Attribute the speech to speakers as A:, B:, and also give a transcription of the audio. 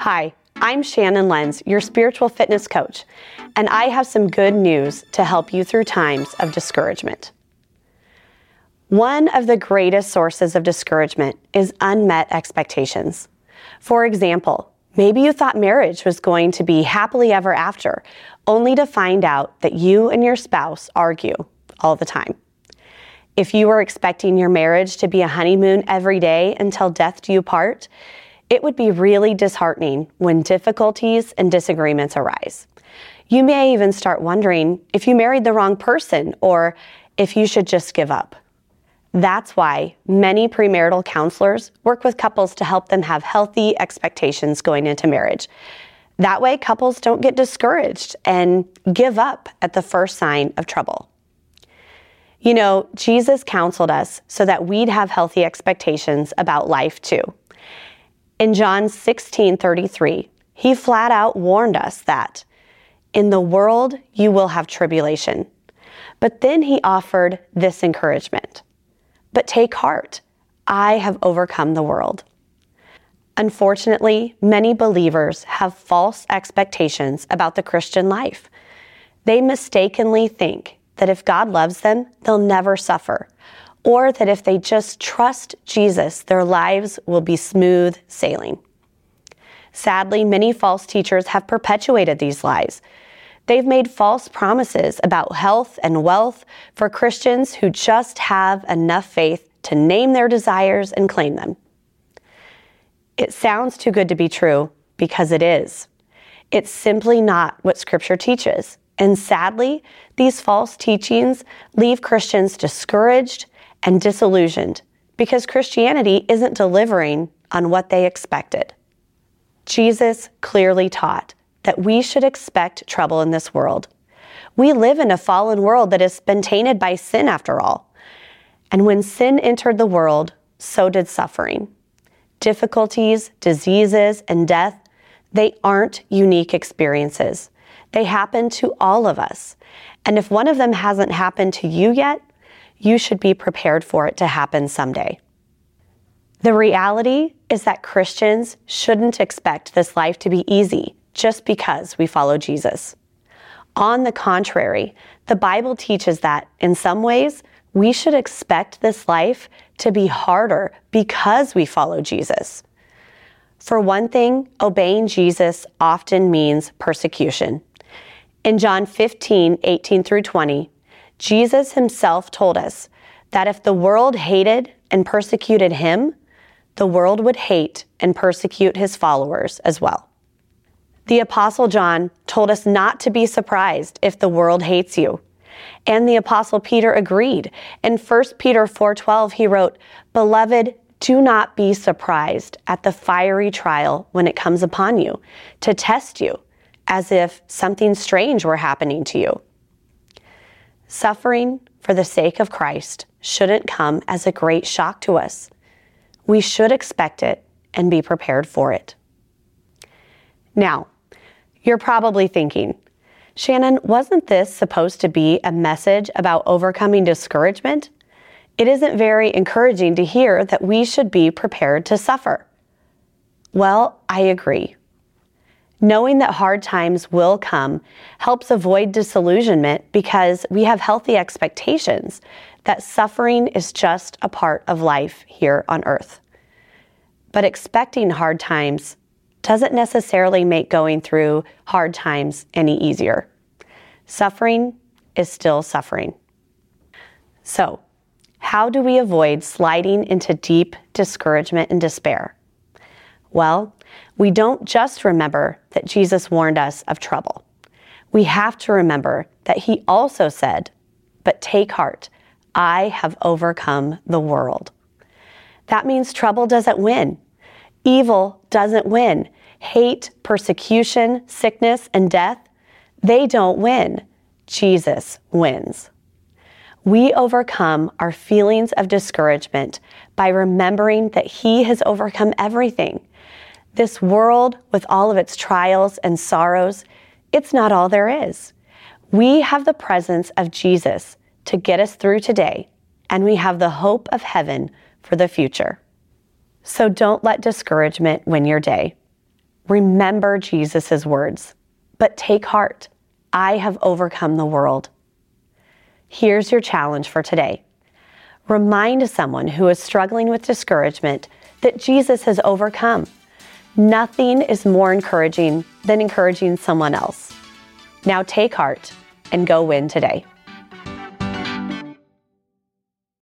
A: Hi, I'm Shannon Lenz, your spiritual fitness coach, and I have some good news to help you through times of discouragement. One of the greatest sources of discouragement is unmet expectations. For example, maybe you thought marriage was going to be happily ever after, only to find out that you and your spouse argue all the time. If you were expecting your marriage to be a honeymoon every day until death do you part, it would be really disheartening when difficulties and disagreements arise. You may even start wondering if you married the wrong person or if you should just give up. That's why many premarital counselors work with couples to help them have healthy expectations going into marriage. That way, couples don't get discouraged and give up at the first sign of trouble. You know, Jesus counseled us so that we'd have healthy expectations about life too. In John 16 33, he flat out warned us that in the world you will have tribulation. But then he offered this encouragement But take heart, I have overcome the world. Unfortunately, many believers have false expectations about the Christian life. They mistakenly think that if God loves them, they'll never suffer, or that if they just trust Jesus, their lives will be smooth sailing. Sadly, many false teachers have perpetuated these lies. They've made false promises about health and wealth for Christians who just have enough faith to name their desires and claim them. It sounds too good to be true because it is. It's simply not what Scripture teaches. And sadly, these false teachings leave Christians discouraged and disillusioned because Christianity isn't delivering on what they expected. Jesus clearly taught that we should expect trouble in this world. We live in a fallen world that has been tainted by sin, after all. And when sin entered the world, so did suffering. Difficulties, diseases, and death, they aren't unique experiences. They happen to all of us. And if one of them hasn't happened to you yet, you should be prepared for it to happen someday. The reality is that Christians shouldn't expect this life to be easy just because we follow Jesus. On the contrary, the Bible teaches that in some ways, we should expect this life to be harder because we follow Jesus. For one thing, obeying Jesus often means persecution. In John 15, 18 through 20, Jesus himself told us that if the world hated and persecuted him, the world would hate and persecute his followers as well. The Apostle John told us not to be surprised if the world hates you. And the Apostle Peter agreed. In 1 Peter 4:12 he wrote, "Beloved, do not be surprised at the fiery trial when it comes upon you to test you as if something strange were happening to you." Suffering for the sake of Christ shouldn't come as a great shock to us. We should expect it and be prepared for it. Now, you're probably thinking, Shannon, wasn't this supposed to be a message about overcoming discouragement? It isn't very encouraging to hear that we should be prepared to suffer. Well, I agree. Knowing that hard times will come helps avoid disillusionment because we have healthy expectations that suffering is just a part of life here on earth. But expecting hard times doesn't necessarily make going through hard times any easier. Suffering is still suffering. So, how do we avoid sliding into deep discouragement and despair? Well, we don't just remember that Jesus warned us of trouble. We have to remember that he also said, But take heart, I have overcome the world. That means trouble doesn't win. Evil doesn't win. Hate, persecution, sickness, and death, they don't win. Jesus wins. We overcome our feelings of discouragement by remembering that He has overcome everything. This world, with all of its trials and sorrows, it's not all there is. We have the presence of Jesus to get us through today, and we have the hope of heaven for the future. So don't let discouragement win your day. Remember Jesus' words, but take heart. I have overcome the world. Here's your challenge for today. Remind someone who is struggling with discouragement that Jesus has overcome. Nothing is more encouraging than encouraging someone else. Now take heart and go win today.